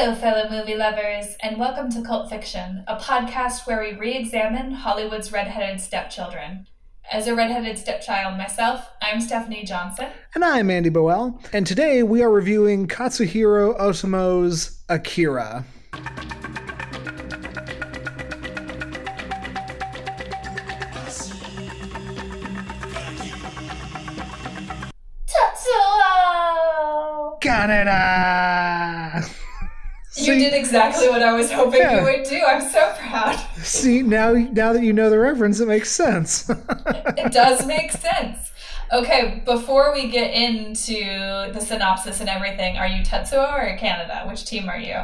Hello, fellow movie lovers, and welcome to Cult Fiction, a podcast where we re examine Hollywood's redheaded stepchildren. As a redheaded stepchild myself, I'm Stephanie Johnson. And I'm Andy Boel. And today we are reviewing Katsuhiro Otomo's Akira. Exactly what I was hoping Yeah. you would do. I'm so proud. See, now, now that you know the reference, it makes sense. It does make sense. Okay, before we get into the synopsis and everything, are you Tetsuo or Kaneda? Which team are you?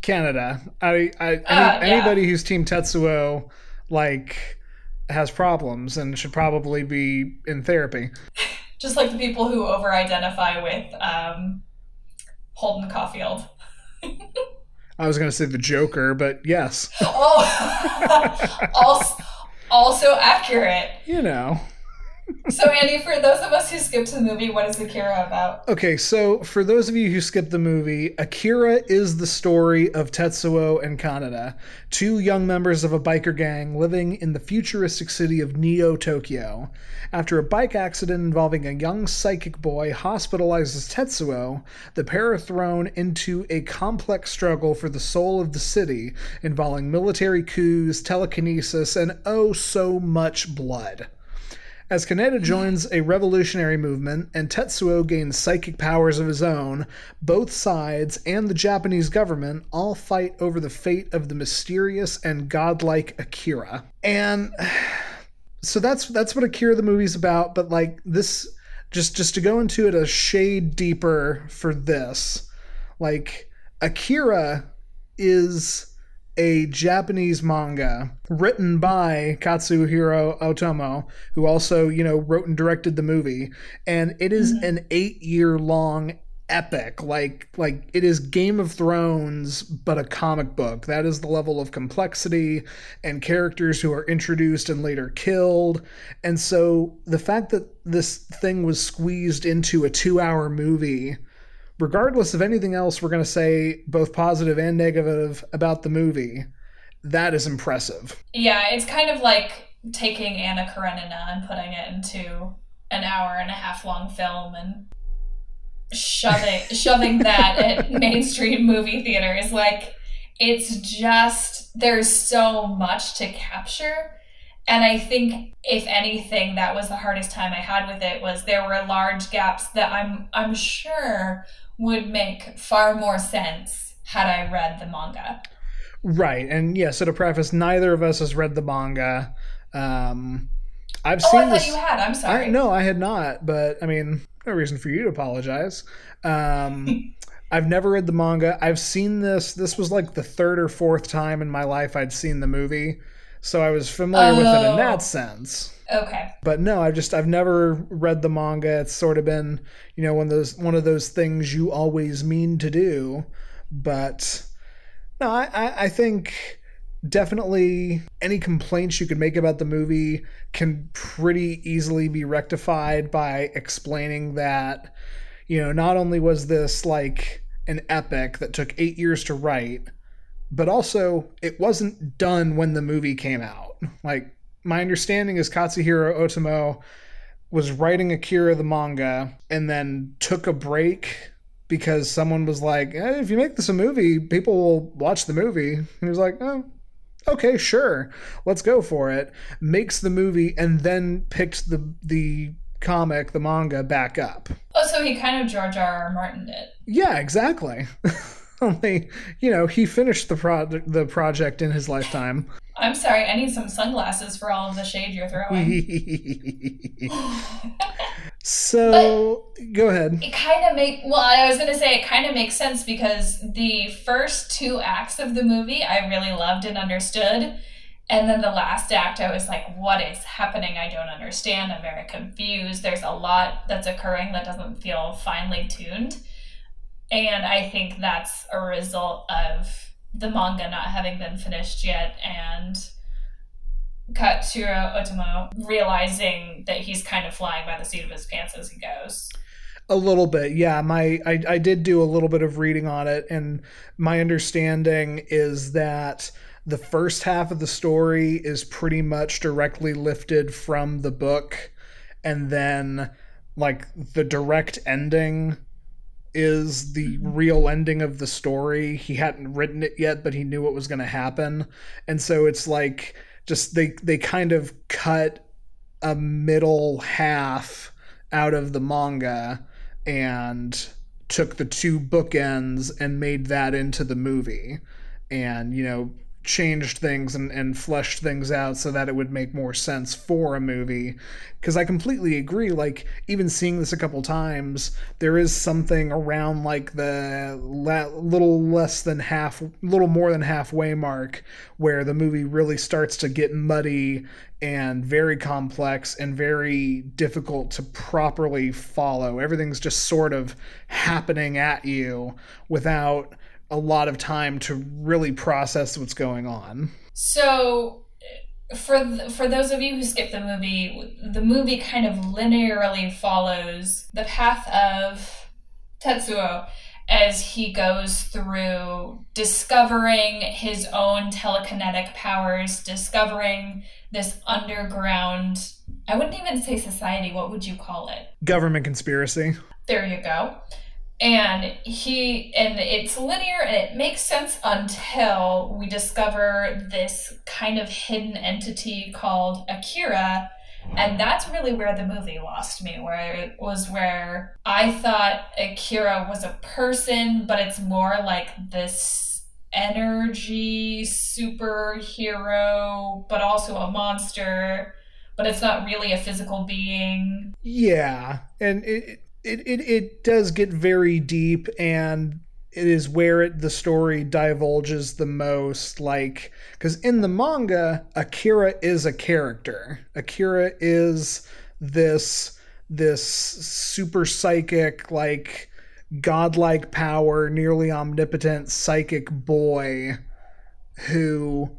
Kaneda. I, I any, Ah, yeah. anybody who's Team Tetsuo, like, has problems and should probably be in therapy. Just like the people who over identify with um, Holden Caulfield. I was going to say the Joker, but yes, Oh, also, also accurate. you know. So, Andy, for those of us who skipped the movie, what is Akira about? Okay, so for those of you who skipped the movie, Akira is the story of Tetsuo and Kaneda, two young members of a biker gang living in the futuristic city of Neo Tokyo. After a bike accident involving a young psychic boy hospitalizes Tetsuo, the pair are thrown into a complex struggle for the soul of the city, involving military coups, telekinesis, and oh so much blood. As Kaneda joins a revolutionary movement and Tetsuo gains psychic powers of his own, both sides and the Japanese government all fight over the fate of the mysterious and godlike Akira. And so that's that's what Akira the movie's about, but like this just just to go into it a shade deeper for this, like Akira is a Japanese manga written by Katsuhiro Otomo, who also, you know, wrote and directed the movie, and it is mm-hmm. an 8-year-long epic like like it is Game of Thrones but a comic book. That is the level of complexity and characters who are introduced and later killed. And so the fact that this thing was squeezed into a 2-hour movie regardless of anything else we're going to say both positive and negative about the movie that is impressive Yeah, it's kind of like taking Anna Karenina and putting it into an hour and a half long film and shoving shoving that at mainstream movie theaters. Like it's just there's so much to capture. And I think if anything, that was the hardest time I had with it was there were large gaps that I'm I'm sure would make far more sense had I read the manga. right and yeah so to preface neither of us has read the manga um i've Oh, seen I thought this you had. I'm sorry. I, no i had not but i mean no reason for you to apologize um I've never read the manga. I've seen this. This was like the third or fourth time in my life I'd seen the movie. So I was familiar with it in Oh. that sense. Okay. but no i've just i've never read the manga. It's sort of been you know one of those one of those things you always mean to do. But no i i, I think definitely any complaints you could make about the movie can pretty easily be rectified by explaining that you know not only was this like an epic that took eight years to write but also it wasn't done when the movie came out. Like my understanding is Katsuhiro Otomo was writing Akira the manga and then took a break because someone was like, eh, if you make this a movie, people will watch the movie. And he was like, oh, okay, sure, let's go for it. Makes the movie and then picked the the comic, the manga back up. Oh, so he kind of George R. R. Martin did. Yeah, exactly. Only, you know, he finished the pro- the project in his lifetime. I'm sorry, I need some sunglasses for all of the shade you're throwing. so, go ahead. it kind of make well, I was gonna say it kind of makes sense because the first two acts of the movie I really loved and understood. And then the last act, I was like, what is happening? I don't understand. I'm very confused. There's a lot that's occurring that doesn't feel finely tuned. And I think that's a result of the manga not having been finished yet and Katsuhiro Otomo realizing that he's kind of flying by the seat of his pants as he goes. A little bit, yeah. My I, I did do a little bit of reading on it, and my understanding is that the first half of the story is pretty much directly lifted from the book, and then like the direct ending is the real ending of the story. He hadn't written it yet, but he knew what was going to happen, and so it's like just they they kind of cut a middle half out of the manga and took the two bookends and made that into the movie and you know changed things and, and fleshed things out so that it would make more sense for a movie. Because i completely agree like even seeing this a couple times there is something around like the la- little less than half little more than halfway mark where the movie really starts to get muddy and very complex and very difficult to properly follow. Everything's just sort of happening at you without a lot of time to really process what's going on. So, for th- for those of you who skip the movie, the movie kind of linearly follows the path of Tetsuo as he goes through discovering his own telekinetic powers, discovering this underground I wouldn't even say society, what would you call it? Government conspiracy. There you go and he and it's linear and it makes sense until we discover this kind of hidden entity called akira. And that's really where the movie lost me where it was where i thought akira was a person but it's more like this energy superhero but also a monster but it's not really a physical being. Yeah and it it, it, it does get very deep and it is where it, the story divulges the most like because in the manga akira is a character akira is this this super psychic like godlike power nearly omnipotent psychic boy who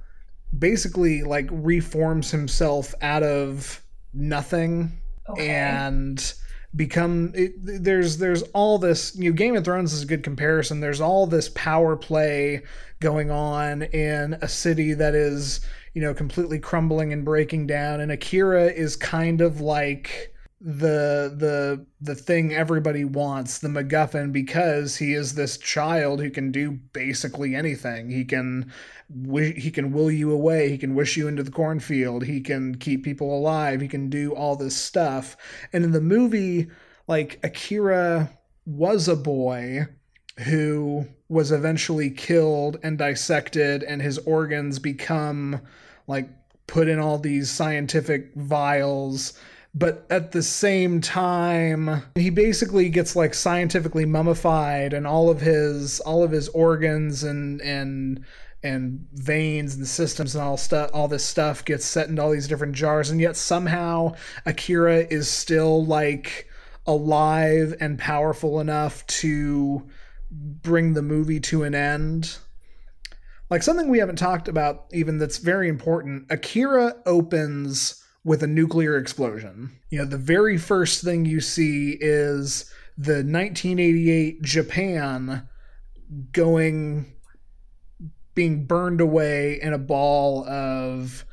basically like reforms himself out of nothing okay. and become it, there's there's all this you know Game of Thrones is a good comparison. There's all this power play going on in a city that is you know completely crumbling and breaking down. And Akira is kind of like the the the thing everybody wants the MacGuffin because he is this child who can do basically anything. He can he can will you away. He can wish you into the cornfield. He can keep people alive. He can do all this stuff. And in the movie like Akira was a boy who was eventually killed and dissected and his organs become like put in all these scientific vials but at the same time he basically gets like scientifically mummified and all of his all of his organs and and and veins and systems and all stuff all this stuff gets set into all these different jars and yet somehow akira is still like alive and powerful enough to bring the movie to an end. Like something we haven't talked about even that's very important akira opens with a nuclear explosion. You know, the very first thing you see is the 1988 Japan going being burned away in a ball of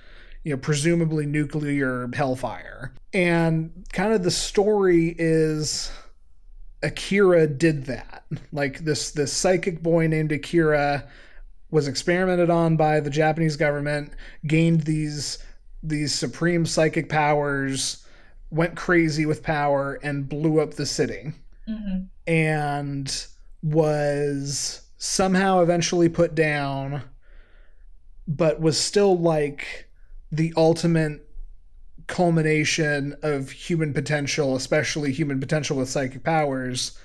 you know presumably nuclear hellfire and kind of the story is akira did that like this this psychic boy named akira was experimented on by the japanese government gained these these supreme psychic powers, went crazy with power, and blew up the city. Mm-hmm. And was somehow eventually put down, but was still like the ultimate culmination of human potential, especially human potential with psychic powers.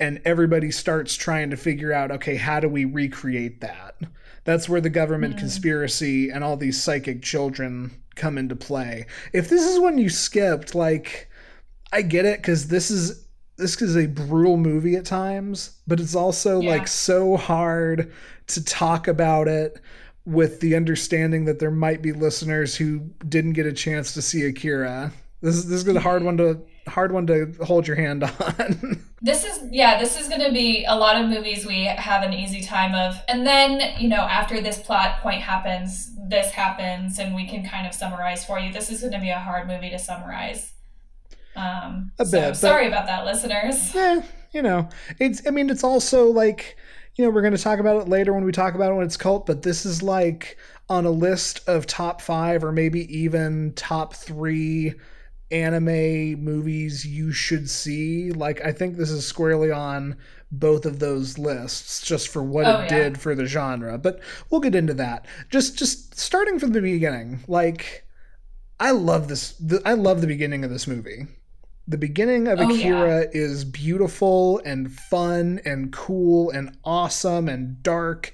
And everybody starts trying to figure out okay, how do we recreate that? That's where the government mm. conspiracy and all these psychic children come into play. If this is one you skipped, like I get it because this is this is a brutal movie at times, but it's also yeah. like so hard to talk about it with the understanding that there might be listeners who didn't get a chance to see Akira. This is this is a hard mm-hmm. one to hard one to hold your hand on. this is yeah, this is going to be a lot of movies we have an easy time of. And then, you know, after this plot point happens, this happens and we can kind of summarize for you. This is going to be a hard movie to summarize. Um, a so bit. sorry about that, listeners. Yeah, you know, it's. I mean, it's also like you know we're going to talk about it later when we talk about it when it's cult, but this is like on a list of top five or maybe even top three anime movies you should see. Like, I think this is squarely on both of those lists just for what Oh, it yeah. did for the genre. But we'll get into that. Just, just starting from the beginning. Like, I love this. The, I love the beginning of this movie. The beginning of Oh, Akira is beautiful and fun and cool and awesome and dark.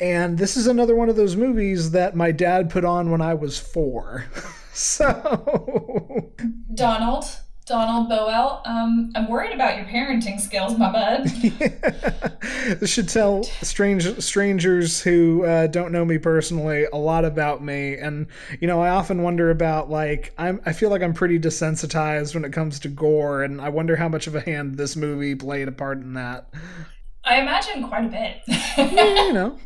And this is another one of those movies that my dad put on when I was four. so, Donald, Donald Boel, um, I'm worried about your parenting skills, my bud. this should tell strange strangers who uh, don't know me personally a lot about me. And you know, I often wonder about like I'm. I feel like I'm pretty desensitized when it comes to gore, and I wonder how much of a hand this movie played a part in that. I imagine quite a bit. Yeah, you know.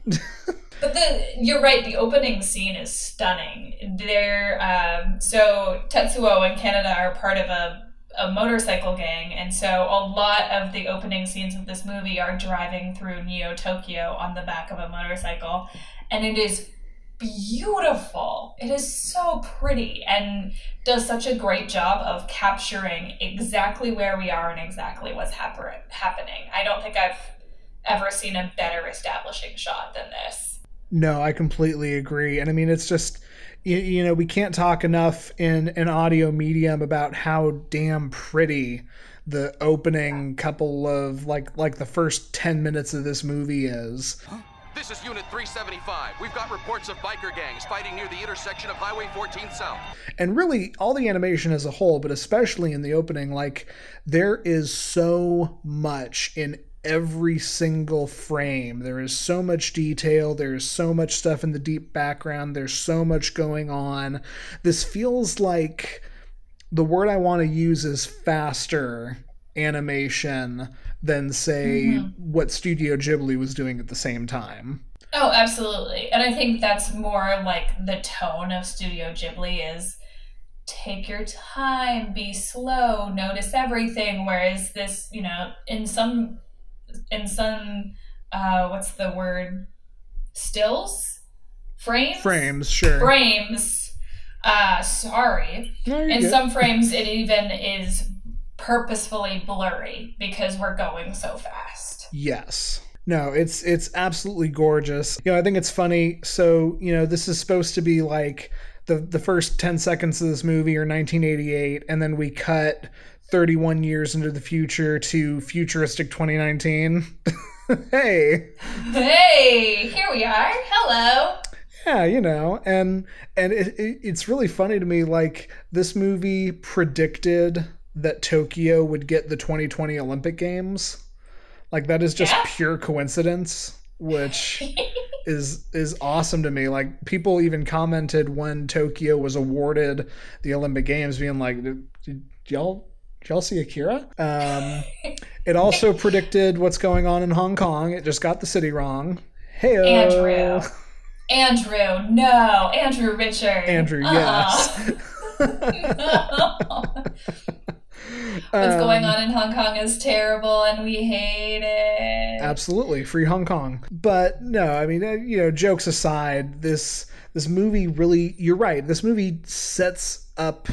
But you're right. The opening scene is stunning. They're um, so Tetsuo and Kaneda are part of a a motorcycle gang, and so a lot of the opening scenes of this movie are driving through Neo Tokyo on the back of a motorcycle, and it is beautiful. It is so pretty and does such a great job of capturing exactly where we are and exactly what's happen- happening. I don't think I've ever seen a better establishing shot than this. No, I completely agree. And I mean, it's just, you, you know, we can't talk enough in an audio medium about how damn pretty the opening couple of like like the first 10 minutes of this movie is. This is Unit 375. We've got reports of biker gangs fighting near the intersection of Highway 14 South. And really all the animation as a whole, but especially in the opening, like there is so much in every single frame. There is so much detail. There is so much stuff in the deep background. There's so much going on. This feels like the word I want to use is faster animation than, say, mm-hmm. what Studio Ghibli was doing at the same time. Oh, absolutely. And I think that's more like the tone of Studio Ghibli is take your time, be slow, notice everything. Whereas this, you know, in some, in some, uh, what's the word? Stills? Frames? Frames, sure. Frames. Uh, sorry. No, In good. some frames, it even is purposefully blurry because we're going so fast. Yes. No, it's it's absolutely gorgeous. You know, I think it's funny. So, you know, this is supposed to be like the the first 10 seconds of this movie are 1988 and then we cut 31 years into the future to futuristic 2019. hey. Hey, here we are. Hello. Yeah, you know, and and it, it, it's really funny to me like this movie predicted that Tokyo would get the 2020 Olympic Games. Like that is just Yeah. pure coincidence, which is is awesome to me. Like people even commented when Tokyo was awarded the Olympic Games, being like, "Did, did y'all did y'all see Akira?" Um, it also predicted what's going on in Hong Kong. It just got the city wrong. Hey, Andrew. Andrew, no. Andrew Richard. Andrew, Uh-uh. yes. No. What's Um, going on in Hong Kong is terrible and we hate it. Absolutely, free Hong Kong. But no, I mean, uh, you know, jokes aside, this this movie really, you're right. This movie sets up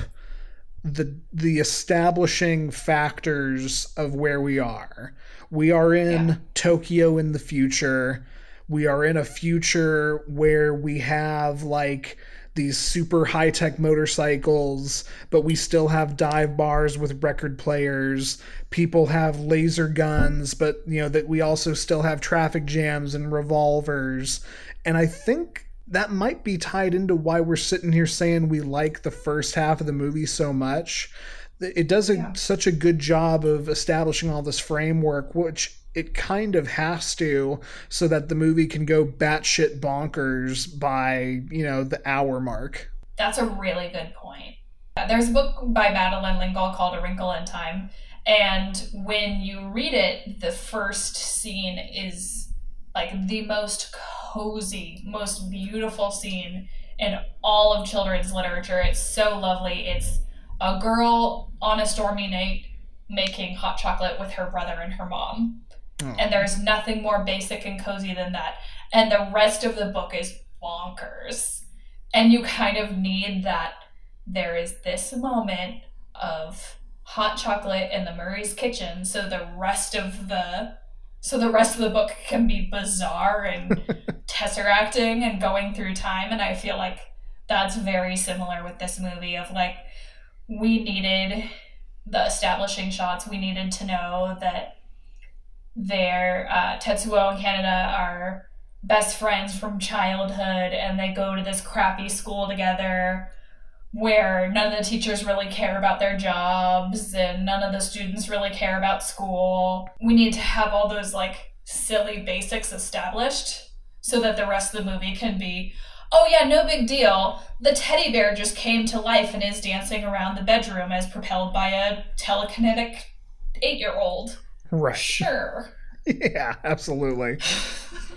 the the establishing factors of where we are. We are in Yeah. Tokyo in the future. We are in a future where we have like these super high tech motorcycles, but we still have dive bars with record players. People have laser guns, but you know that we also still have traffic jams and revolvers. And I think that might be tied into why we're sitting here saying we like the first half of the movie so much. It does a, Yeah. such a good job of establishing all this framework, which it kind of has to, so that the movie can go batshit bonkers by you know the hour mark. That's a really good point. There's a book by Madeleine L'Engle called A Wrinkle in Time. And when you read it, the first scene is like the most cozy, most beautiful scene in all of children's literature. It's so lovely. It's a girl on a stormy night making hot chocolate with her brother and her mom. Oh. And there's nothing more basic and cozy than that. And the rest of the book is bonkers. And you kind of need that there is this moment of hot chocolate in the Murray's kitchen so the rest of the so the rest of the book can be bizarre and tesseracting and going through time and I feel like that's very similar with this movie of like we needed the establishing shots. We needed to know that their uh, Tetsuo and Kaneda are best friends from childhood and they go to this crappy school together where none of the teachers really care about their jobs and none of the students really care about school. We need to have all those like silly basics established so that the rest of the movie can be oh yeah, no big deal. The teddy bear just came to life and is dancing around the bedroom as propelled by a telekinetic eight year old. Right. Sure. yeah, absolutely.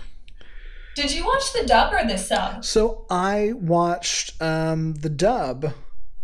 Did you watch the dub or the sub? So I watched um, the dub.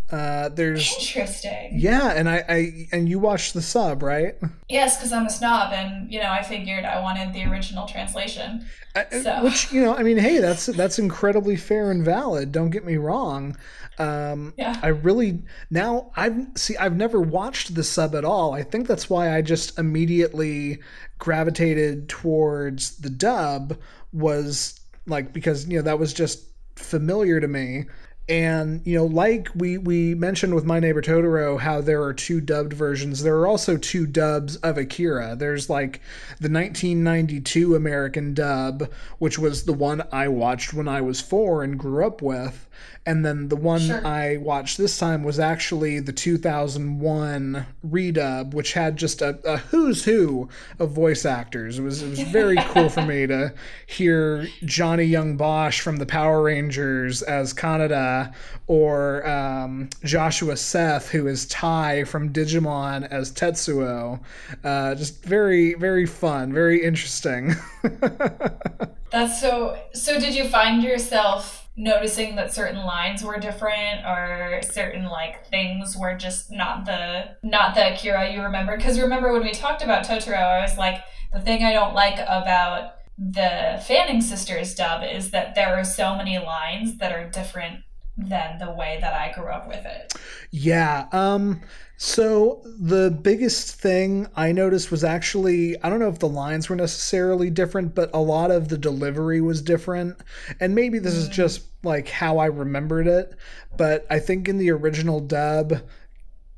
Uh, there's interesting. Yeah, and I, I and you watched the sub, right? Yes, because I'm a snob, and you know I figured I wanted the original translation. Uh, so. Which you know, I mean, hey, that's that's incredibly fair and valid. Don't get me wrong. Um, yeah. I really now I've see I've never watched the sub at all. I think that's why I just immediately gravitated towards the dub was like because you know that was just familiar to me. And you know like we we mentioned with my neighbor totoro how there are two dubbed versions. There are also two dubs of akira. There's like the 1992 american dub which was the one i watched when i was four and grew up with and then the one sure. I watched this time was actually the 2001 redub, which had just a, a who's who of voice actors. It was it was very cool for me to hear Johnny Young Bosch from the Power Rangers as Kaneda, or um, Joshua Seth, who is Tai from Digimon as Tetsuo. Uh, just very very fun, very interesting. That's so. So did you find yourself? Noticing that certain lines were different or certain like things were just not the not the Akira you remember. Because remember when we talked about Totoro I was like the thing I don't like about the Fanning sisters dub is that there are so many lines that are different than the way that I grew up with it. Yeah, um so the biggest thing I noticed was actually I don't know if the lines were necessarily different, but a lot of the delivery was different. And maybe this is mm. just like how I remembered it, but I think in the original dub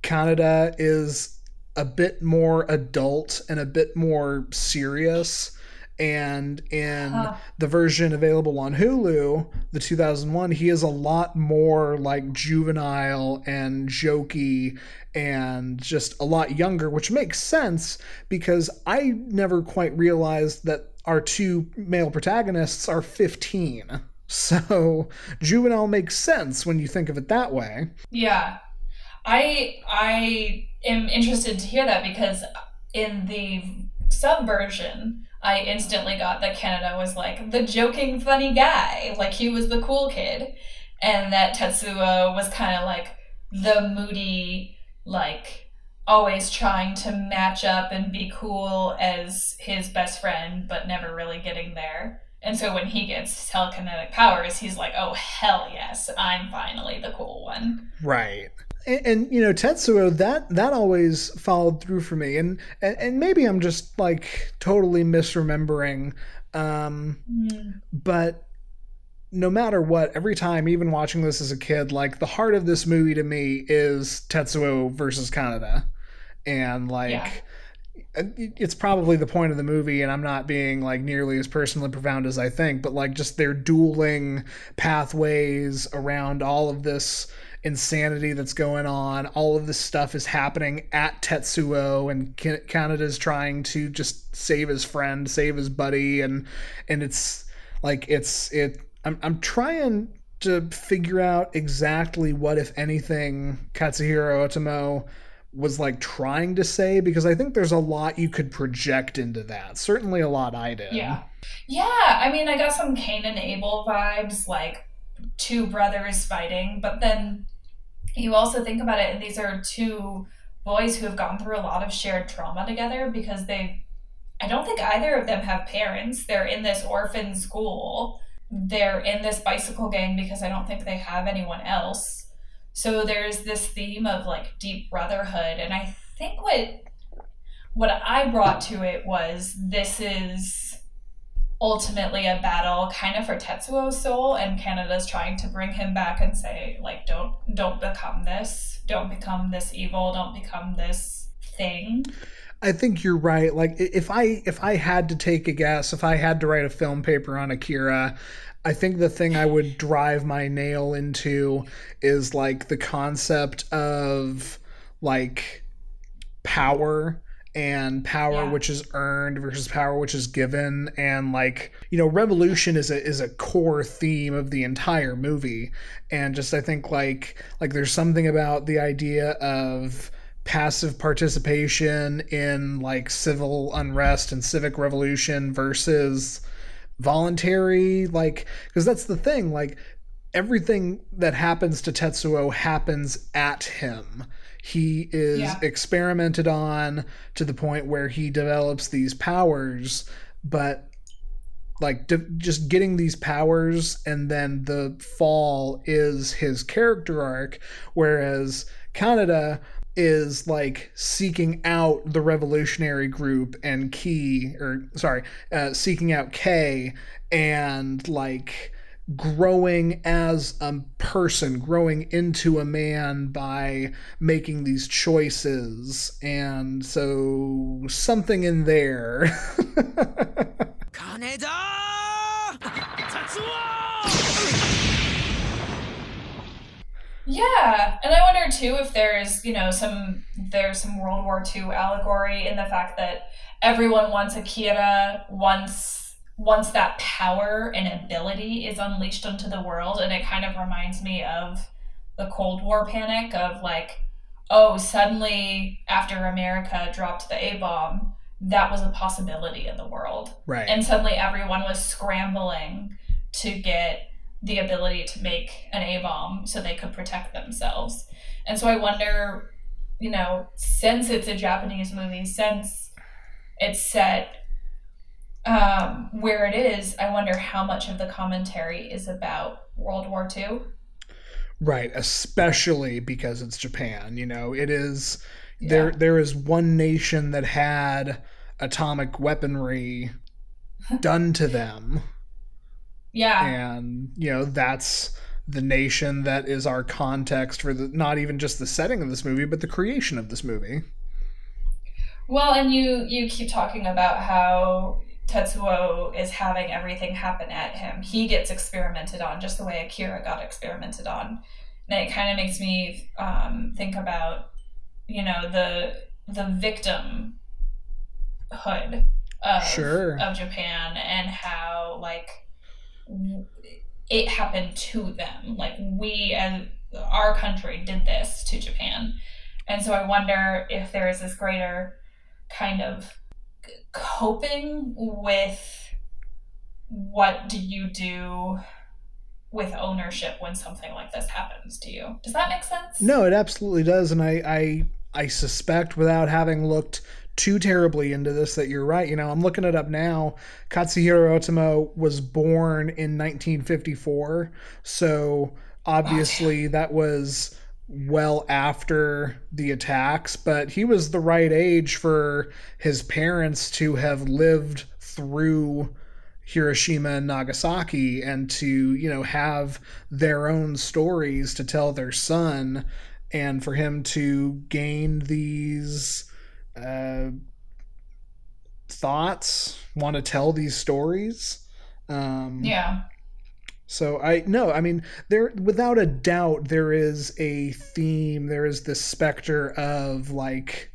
Kaneda is a bit more adult and a bit more serious and in huh. the version available on Hulu, the 2001, he is a lot more like juvenile and jokey and just a lot younger, which makes sense because I never quite realized that our two male protagonists are 15. So juvenile makes sense when you think of it that way. Yeah. I I am interested to hear that because in the subversion, I instantly got that Kaneda was like the joking, funny guy. Like he was the cool kid. And that Tetsuo was kind of like the moody, like always trying to match up and be cool as his best friend, but never really getting there. And so when he gets telekinetic powers, he's like, oh, hell yes, I'm finally the cool one. Right and, and, you know Tetsuo that that always followed through for me. And and, and maybe I'm just like totally misremembering um mm. but no matter what every time even watching this as a kid like the heart of this movie to me is Tetsuo versus Kaneda and like yeah. it's probably the point of the movie and i'm not being like nearly as personally profound as i think but like just their dueling pathways around all of this insanity that's going on. All of this stuff is happening at Tetsuo, and Kaneda's trying to just save his friend, save his buddy, and and it's like it's it. I'm I'm trying to figure out exactly what, if anything, Katsuhiro Otomo was like trying to say because I think there's a lot you could project into that. Certainly a lot I did. Yeah. Yeah, I mean, I got some Cain and Abel vibes, like two brothers fighting, but then you also think about it, and these are two boys who have gone through a lot of shared trauma together because they, I don't think either of them have parents. They're in this orphan school, they're in this bicycle gang because I don't think they have anyone else. So there's this theme of like deep brotherhood, and I think what what I brought to it was this is ultimately a battle kind of for Tetsuo's soul and Kaneda's trying to bring him back and say like don't don't become this. Don't become this evil. Don't become this thing. I think you're right. Like if I if I had to take a guess if I had to write a film paper on Akira I think the thing I would drive my nail into is like the concept of like power and power yeah. which is earned versus power which is given. And like you know revolution is a is a core theme of the entire movie. And just i think like like there's something about the idea of passive participation in like civil unrest and civic revolution versus voluntary like because that's the thing like everything that happens to Tetsuo happens at him he is yeah. experimented on to the point where he develops these powers but like de- just getting these powers and then the fall is his character arc whereas Kaneda is like seeking out the revolutionary group and key or sorry uh, seeking out Kei and like growing as a person growing into a man by making these choices. And so something in there. Kaneda! Yeah, and I wonder too if there's you know some there's some World War II allegory in the fact that everyone wants Akira once once that power and ability is unleashed onto the world, and it kind of reminds me of the Cold War panic of like, oh, suddenly after America dropped the A bomb, that was a possibility in the world, right? And suddenly everyone was scrambling to get the ability to make an A bomb so they could protect themselves. And so I wonder, you know, since it's a Japanese movie, since it's set um, where it is, I wonder how much of the commentary is about World War II. Right, especially because it's Japan. You know, it is yeah. there. There is one nation that had atomic weaponry done to them. Yeah. And, you know, that's the nation that is our context for the not even just the setting of this movie, but the creation of this movie. Well, and you you keep talking about how Tetsuo is having everything happen at him. He gets experimented on just the way Akira got experimented on. And it kind of makes me um, think about, you know, the the victim hood of, sure. of Japan and how like it happened to them. Like we as our country did this to Japan. And so I wonder if there is this greater kind of coping with what do you do with ownership when something like this happens to you. Does that make sense? No, it absolutely does and I I I suspect without having looked too terribly into this that you're right. You know, I'm looking it up now. Katsuhiro Otomo was born in 1954, so obviously oh, that was well after the attacks, but he was the right age for his parents to have lived through Hiroshima and Nagasaki and to, you know, have their own stories to tell their son and for him to gain these uh, thoughts, want to tell these stories. Um, yeah. So I no, I mean there without a doubt there is a theme. There is this specter of like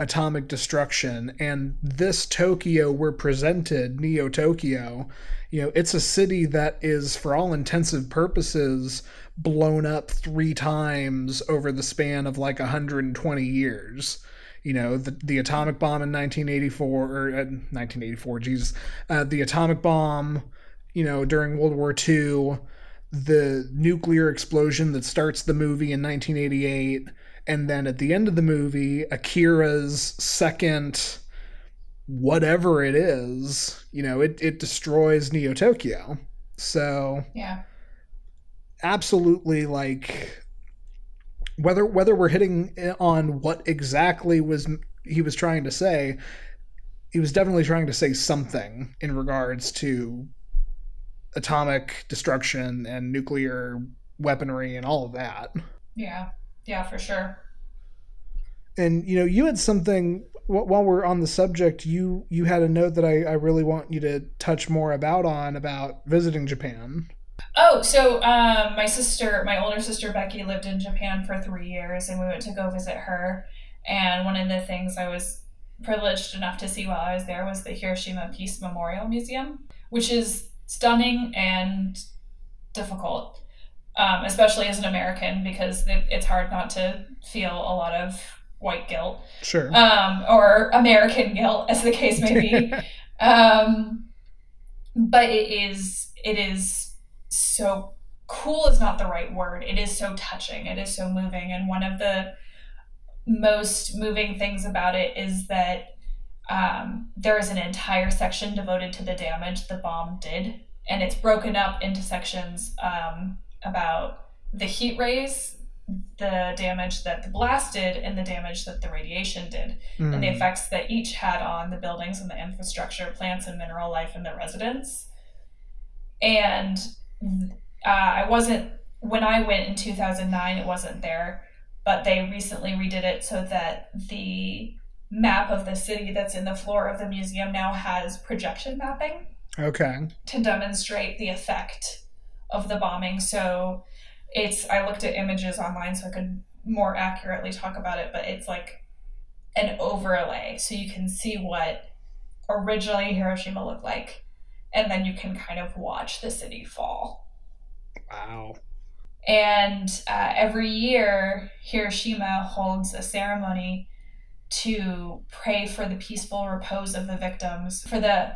atomic destruction. And this Tokyo we're presented, Neo Tokyo, you know, it's a city that is, for all intensive purposes, blown up three times over the span of like 120 years. You know, the, the atomic bomb in 1984, or uh, 1984, Jesus, uh, the atomic bomb, you know, during World War II, the nuclear explosion that starts the movie in 1988 and then at the end of the movie akira's second whatever it is you know it, it destroys neo tokyo so Yeah. absolutely like whether whether we're hitting on what exactly was he was trying to say he was definitely trying to say something in regards to atomic destruction and nuclear weaponry and all of that Yeah. Yeah, for sure. and you know you had something wh- while we're on the subject you you had a note that I, I really want you to touch more about on about visiting japan Oh, so um, my sister, my older sister Becky, lived in Japan for three years, and we went to go visit her. And one of the things I was privileged enough to see while I was there was the Hiroshima Peace Memorial Museum, which is stunning and difficult, um, especially as an American, because it, it's hard not to feel a lot of white guilt sure um, or American guilt, as the case may be. um, but it is it is so cool is not the right word. It is so touching. It is so moving, and one of the most moving things about it is that um, there is an entire section devoted to the damage the bomb did, and it's broken up into sections um, about the heat rays, the damage that the blast did, and the damage that the radiation did and the Mm. effects that each had on the buildings and the infrastructure, plants and mineral life in the residents. And uh, I wasn't, when I went in 2009, it wasn't there, but they recently redid it so that the map of the city that's in the floor of the museum now has projection mapping okay to demonstrate the effect of the bombing. So it's I looked at images online so I could more accurately talk about it, but it's like an overlay so you can see what originally Hiroshima looked like and then you can kind of watch the city fall. wow And uh, every year, Hiroshima holds a ceremony to pray for the peaceful repose of the victims, for the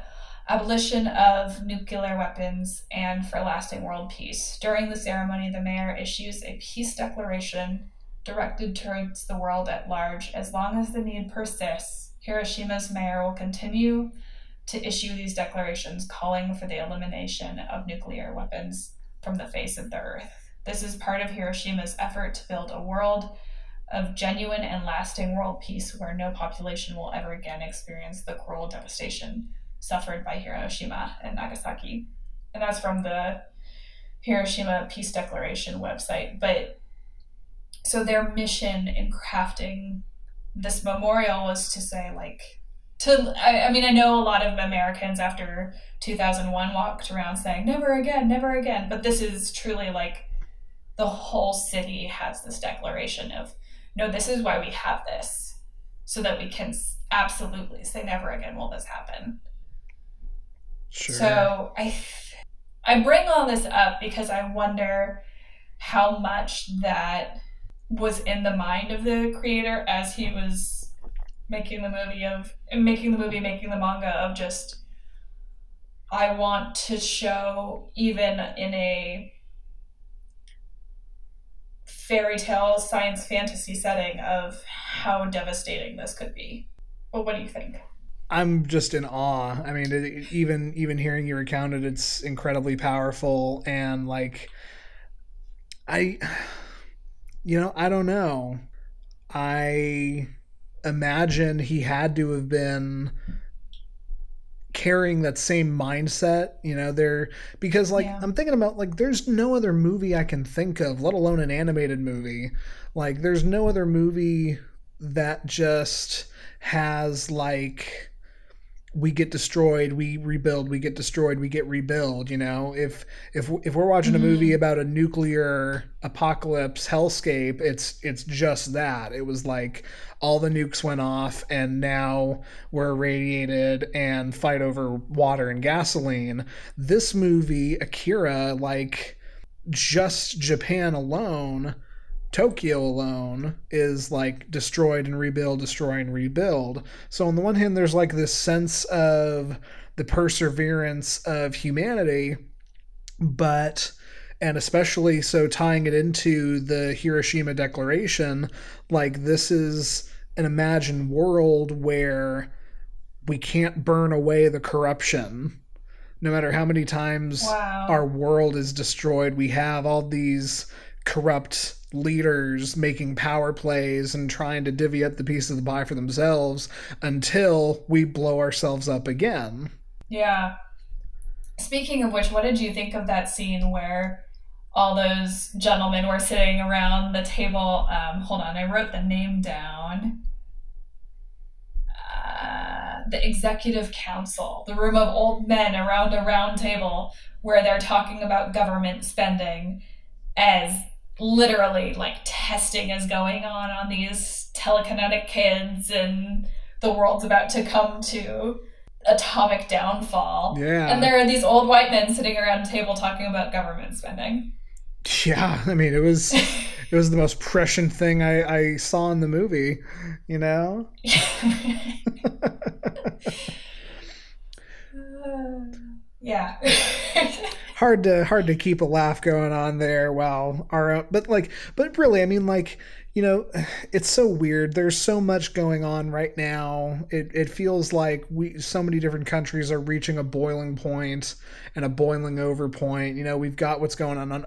abolition of nuclear weapons, and for lasting world peace. During the ceremony, the mayor issues a peace declaration directed towards the world at large. As long as the need persists, Hiroshima's mayor will continue to issue these declarations calling for the elimination of nuclear weapons from the face of the earth. This is part of Hiroshima's effort to build a world of genuine and lasting world peace where no population will ever again experience the cruel devastation suffered by Hiroshima and Nagasaki. And that's from the Hiroshima Peace Declaration website. But so their mission in crafting this memorial was to say, like, to, I, I mean, I know a lot of Americans after 2001 walked around saying, never again, never again. But this is truly like the whole city has this declaration of, no, this is why we have this, so that we can absolutely say, never again will this happen. sure So I, I bring all this up because I wonder how much that was in the mind of the creator as he was making the movie of making the movie, making the manga of just. I want to show even in a fairy tale science fantasy setting of how devastating this could be. Well, what do you think? I'm just in awe. I mean, it, even even hearing you recount it, it's incredibly powerful and like I you know, I don't know. I imagine he had to have been carrying that same mindset, you know, there because like Yeah. I'm thinking about like there's no other movie I can think of, let alone an animated movie. Like there's no other movie that just has like we get destroyed, we rebuild, we get destroyed, we get rebuild, you know. If if if we're watching mm-hmm. a movie about a nuclear apocalypse hellscape, it's it's just that. It was like all the nukes went off and now we're irradiated and fight over water and gasoline. This movie, Akira, like just Japan alone Tokyo alone is like destroyed and rebuild, destroy and rebuild. So on the one hand, there's like this sense of the perseverance of humanity, but and especially so tying it into the Hiroshima Declaration, like this is an imagined world where we can't burn away the corruption. No matter how many times wow. our world is destroyed, we have all these corrupt leaders making power plays and trying to divvy up the piece of the pie for themselves until we blow ourselves up again. Yeah. Speaking of which, what did you think of that scene where all those gentlemen were sitting around the table? Um, hold on, I wrote the name down. Uh, the executive council, the room of old men around a round table where they're talking about government spending as literally like testing is going on on these telekinetic kids and the world's about to come to atomic downfall. Yeah. And there are these old white men sitting around a table talking about government spending. Yeah, I mean it was it was the most prescient thing I, I saw in the movie, you know? Uh, yeah. hard to hard to keep a laugh going on there while our but like but really I mean like you know it's so weird. There's so much going on right now. It, it feels like we so many different countries are reaching a boiling point and a boiling over point. You know we've got what's going on, on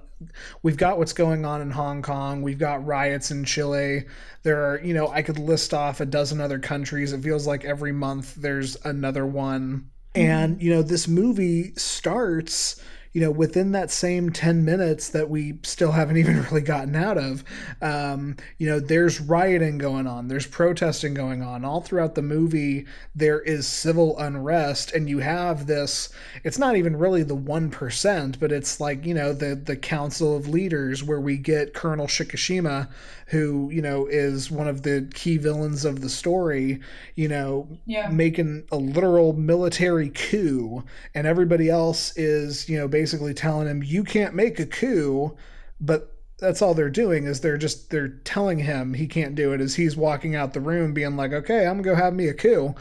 we've got what's going on in hong kong. We've got riots in chile. There are you know i could list off a dozen other countries. It feels like every month there's another one and you know this movie starts you know, within that same 10 minutes that we still haven't even really gotten out of, um, you know, there's rioting going on, there's protesting going on. All throughout the movie, there is civil unrest, and you have this, it's not even really the 1%, but it's like, you know, the, the council of leaders where we get Colonel Shikishima, who, you know, is one of the key villains of the story, you know, yeah. making a literal military coup, and everybody else is, you know, basically telling him you can't make a coup, but that's all they're doing is they're just they're telling him he can't do it as he's walking out the room being like, "Okay, I'm going to go have me a coup."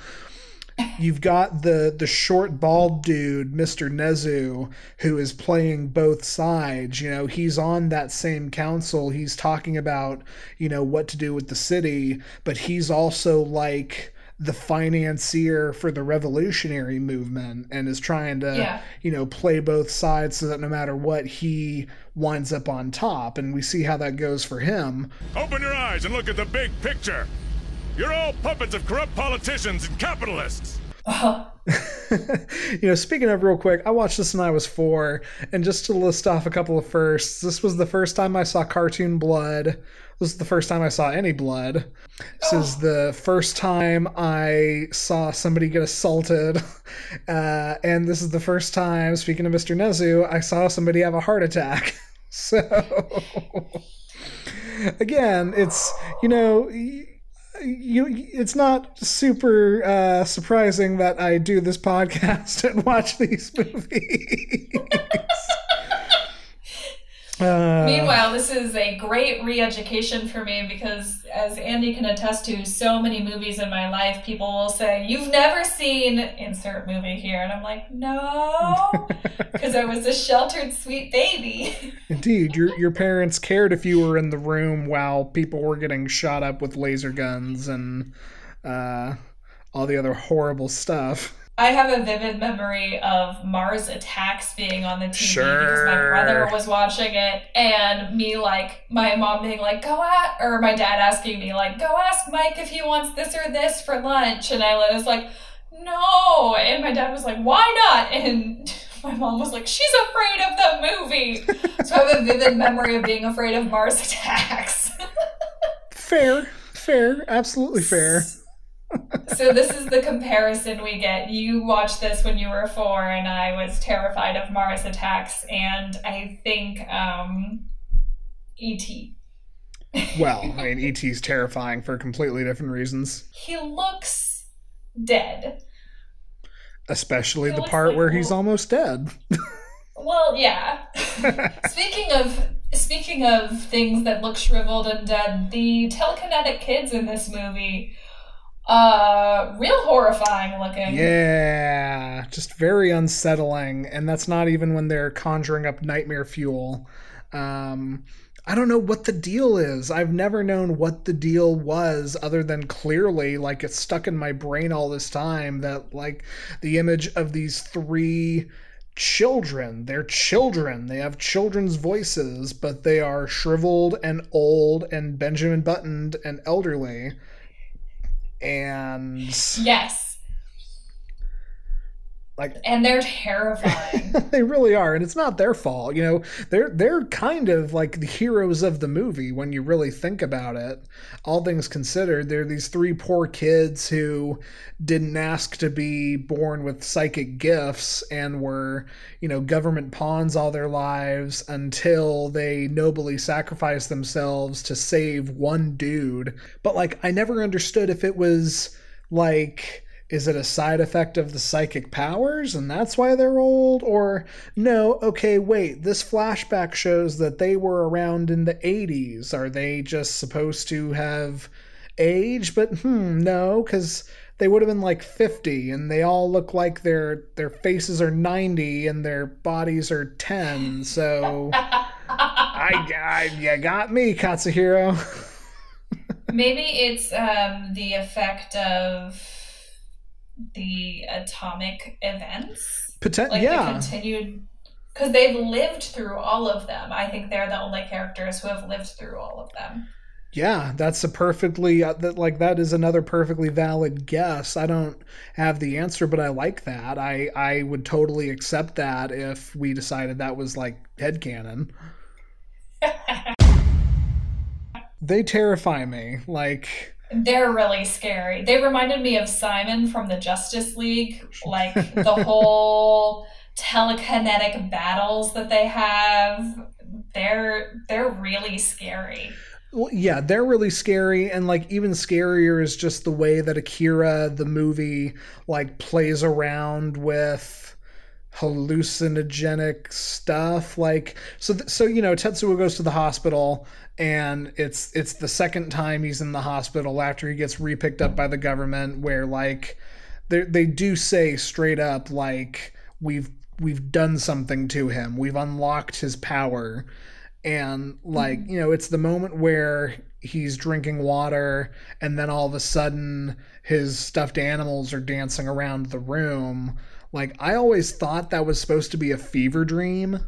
You've got the the short bald dude, Mr. Nezu, who is playing both sides. You know, he's on that same council. He's talking about, you know, what to do with the city, but he's also like the financier for the revolutionary movement and is trying to yeah. you know play both sides so that no matter what he winds up on top and we see how that goes for him open your eyes and look at the big picture you're all puppets of corrupt politicians and capitalists you know, speaking of real quick, I watched this when I was four, and just to list off a couple of firsts, this was the first time I saw cartoon blood. This is the first time I saw any blood. This oh. is the first time I saw somebody get assaulted. Uh, and this is the first time, speaking of Mr. Nezu, I saw somebody have a heart attack. So, again, it's, you know, you, it's not super uh, surprising that I do this podcast and watch these movies. Uh, Meanwhile, this is a great re education for me because, as Andy can attest to, so many movies in my life, people will say, You've never seen insert movie here. And I'm like, No, because I was a sheltered, sweet baby. Indeed. Your, your parents cared if you were in the room while people were getting shot up with laser guns and uh, all the other horrible stuff. I have a vivid memory of Mars Attacks being on the TV sure. because my brother was watching it, and me like my mom being like, "Go at," or my dad asking me like, "Go ask Mike if he wants this or this for lunch," and I was like, "No," and my dad was like, "Why not?" and my mom was like, "She's afraid of the movie." so I have a vivid memory of being afraid of Mars Attacks. fair, fair, absolutely fair so this is the comparison we get. You watched this when you were four, and I was terrified of Mars attacks, and I think um, E.T. well, I mean, E.T.'s terrifying for completely different reasons. He looks dead. Especially He the part like where he's almost dead. Well, yeah. speaking of speaking of things that look shriveled and dead, the telekinetic kids in this movie, uh, real horrifying looking. Yeah, just very unsettling, and that's not even when they're conjuring up nightmare fuel. Um, I don't know what the deal is. I've never known what the deal was, other than clearly, like it's stuck in my brain all this time that like the image of these three children. They're children. They have children's voices, but they are shriveled and old and Benjamin buttoned and elderly. And Yes, like and they're terrifying. they really are and it's not their fault you know? They're they're kind of like the heroes of the movie when you really think about it. All things considered they're these three poor kids who didn't ask to be born with psychic gifts and were you know government pawns all their lives until they nobly sacrificed themselves to save one dude. But like i never understood if it was like is it a side effect of the psychic powers and that's why they're old? Or no, okay, wait, this flashback shows that they were around in the 80s. Are they just supposed to have age? But hmm, no, because they would have been like 50 and they all look like their their faces are 90 and their bodies are 10. So I, I you got me, Katsuhiro. Maybe it's um, the effect of the atomic events. Potent- like yeah. the continued because they've lived through all of them. I think they're the only characters who have lived through all of them. Yeah, that's a perfectly uh, that like that is another perfectly valid guess. I don't have the answer, but I like that. I I would totally accept that if we decided that was like head headcanon. They terrify me. Like They're really scary. They reminded me of Simon from the Justice League, like the whole telekinetic battles that they have. They're they're really scary. Well, yeah, they're really scary, and like even scarier is just the way that Akira, the movie, like plays around with hallucinogenic stuff. Like so, th- so you know, Tetsuo goes to the hospital, and it's it's the second time he's in the hospital after he gets repicked up by the government, where like they they do say straight up like we've we've done something to him, we've unlocked his power and like you know it's the moment where he's drinking water and then all of a sudden his stuffed animals are dancing around the room like i always thought that was supposed to be a fever dream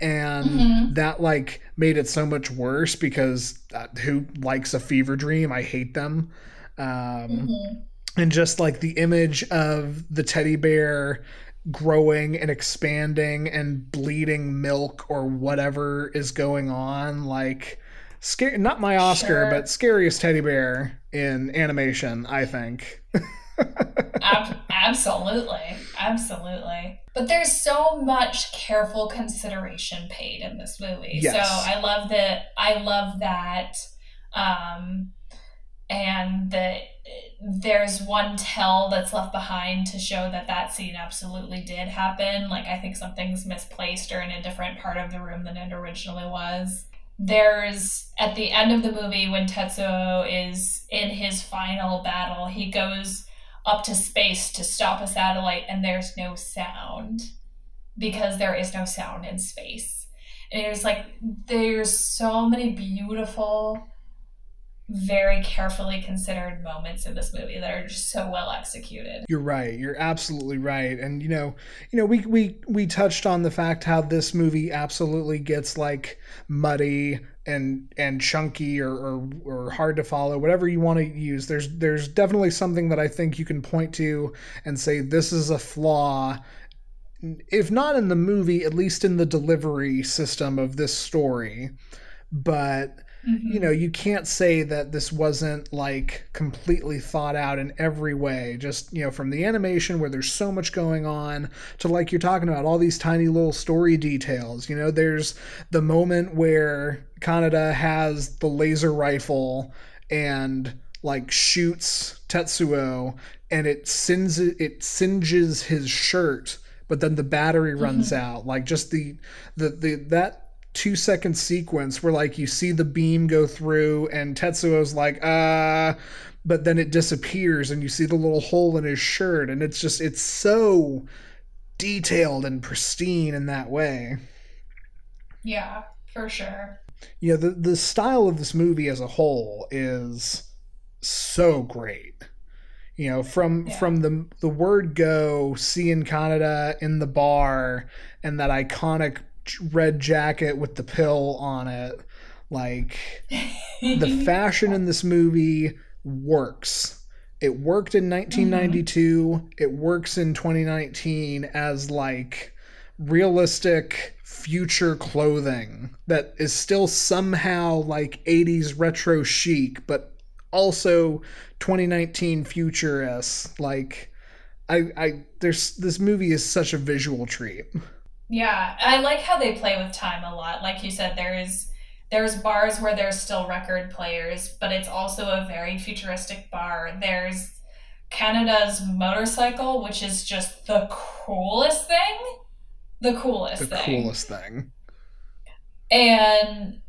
and that like made it so much worse because uh, who likes a fever dream? I hate them. Um and just like the image of the teddy bear growing and expanding and bleeding milk or whatever is going on like scary not my oscar Sure. but scariest teddy bear in animation i think Ab- absolutely, absolutely. But there's so much careful consideration paid in this movie. Yes. So I love that. I love that. Um, and that there's one tell that's left behind to show that that scene absolutely did happen. Like I think something's misplaced or in a different part of the room than it originally was. There's at the end of the movie when Tetsuo is in his final battle, he goes up to space to stop a satellite and there's no sound because there is no sound in space. And it was like there's so many beautiful very carefully considered moments in this movie that are just so well executed. You're right. You're absolutely right. And you know, you know, we we we touched on the fact how this movie absolutely gets like muddy and and chunky or or, or hard to follow, whatever you want to use. There's there's definitely something that I think you can point to and say this is a flaw if not in the movie, at least in the delivery system of this story. But mm-hmm. you know, you can't say that this wasn't like completely thought out in every way. Just, you know, from the animation where there's so much going on to like you're talking about all these tiny little story details. You know, there's the moment where Kaneda has the laser rifle and like shoots Tetsuo and it sins it singes his shirt but then the battery runs out. Like just the the the that two second sequence where like you see the beam go through and Tetsuo's like uh but then it disappears and you see the little hole in his shirt and it's just it's so detailed and pristine in that way. Yeah, for sure. Yeah the the style of this movie as a whole is so great. You know from Yeah. from the the word go seeing Kaneda in the bar and that iconic red jacket with the pill on it like the fashion in this movie works. It worked in mm-hmm. 1992 it works in 2019 as like realistic future clothing that is still somehow like 80s retro chic but also 2019 futurist like i i there's this movie is such a visual treat Yeah, I like how they play with time a lot. Like you said, there's there's bars where there's still record players, but it's also a very futuristic bar. There's Kaneda's motorcycle, which is just the coolest thing. The coolest thing. the thing. coolest thing and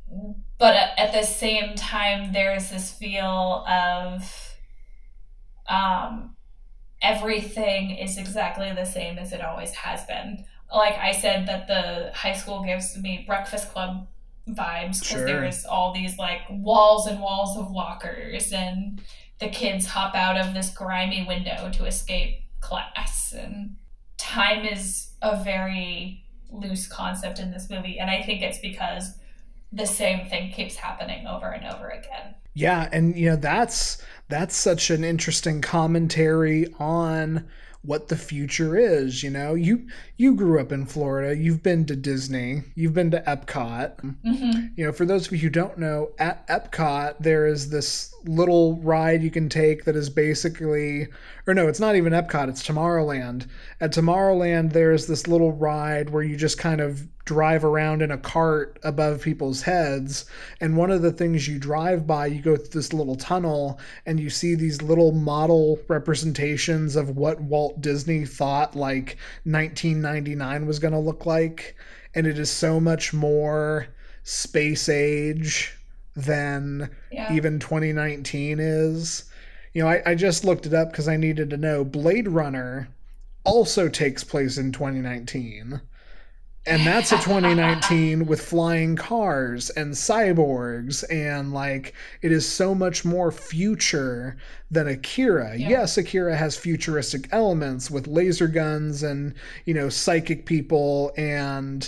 but at, at the same time there's this feel of um everything is exactly the same as it always has been like i said that the high school gives me breakfast club vibes because Sure. there's all these like walls and walls of lockers and the kids hop out of this grimy window to escape class and time is a very loose concept in this movie and i think it's because the same thing keeps happening over and over again Yeah, and you know that's that's such an interesting commentary on what the future is, you know. You you grew up in Florida, you've been to Disney, you've been to Epcot. hmm You know, for those of you who don't know, at Epcot there is this little ride you can take that is basically or no, it's not even Epcot, it's Tomorrowland. At Tomorrowland there's this little ride where you just kind of drive around in a cart above people's heads and one of the things you drive by you go through this little tunnel and you see these little model representations of what Walt Disney thought like 1999 was going to look like and it is so much more space age than yeah even 2019 is. You know, I, I just looked it up because I needed to know. Blade Runner also takes place in 2019. And that's a 2019 with flying cars and cyborgs, and like it is so much more future than Akira. Yeah. Yes, Akira has futuristic elements with laser guns and, you know, psychic people and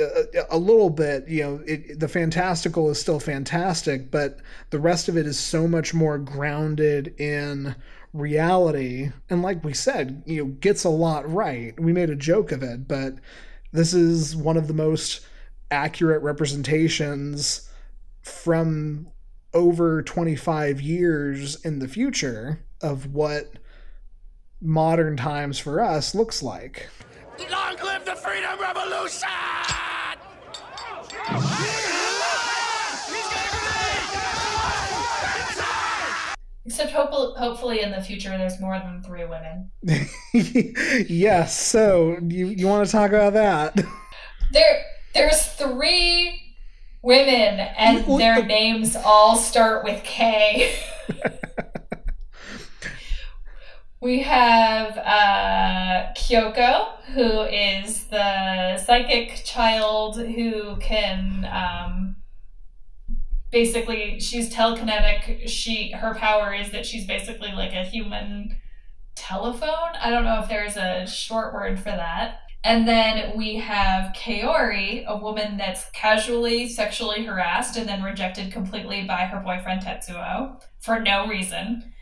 a, a little bit you know it, the fantastical is still fantastic but the rest of it is so much more grounded in reality. And like we said you know gets a lot right. We made a joke of it but this is one of the most accurate representations from over 25 years in the future of what modern times for us looks like. Long live the Freedom Revolution! Except hopefully, hopefully in the future there's more than three women. Yes so you, you want to talk about that? There there's three women and their names all start with k we have uh, kyoko who is the psychic child who can um, basically she's telekinetic. She her power is that she's basically like a human telephone. I don't know if there's a short word for that. And then we have Kaori, a woman that's casually sexually harassed and then rejected completely by her boyfriend Tetsuo for no reason.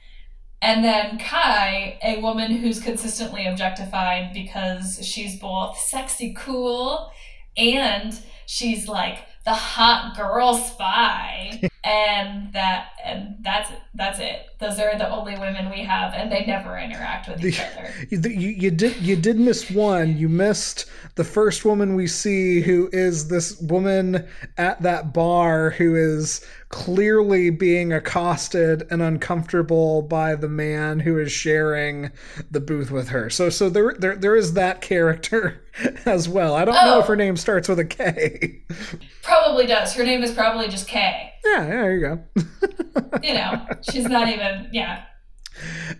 And then Kei, a woman who's consistently objectified because she's both sexy cool and she's like the hot girl spy. And that and that's that's it those are the only women we have and they never interact with each other You, you, you did you did miss one. You missed the first woman we see, who is this woman at that bar who is clearly being accosted and uncomfortable by the man who is sharing the booth with her. So so there there, there is that character as well. I don't know if oh. her Oh. name starts with a K. probably does her name is probably just K. Yeah, yeah, there you go. you know she's not even yeah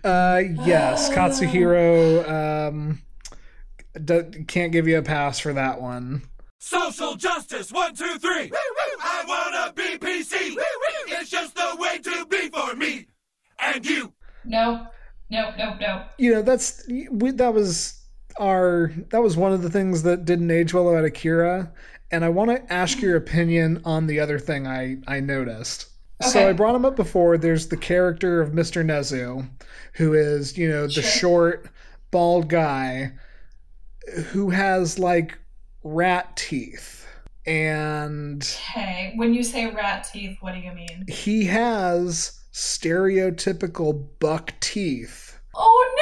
Uh, yes, Katsuhiro um, d- can't give you a pass for that one. Social justice, one, two, three. I wanna be PC. It's just the way to be for me and you. no no no no You know, that's we, that was our that was one of the things that didn't age well about Akira, and I want to ask your opinion on the other thing I I noticed. So I brought him up before. There's the character of Mr. Nezu, who is you know the Sure. short, bald guy who has like rat teeth and okay when you say rat teeth what do you mean he has stereotypical buck teeth oh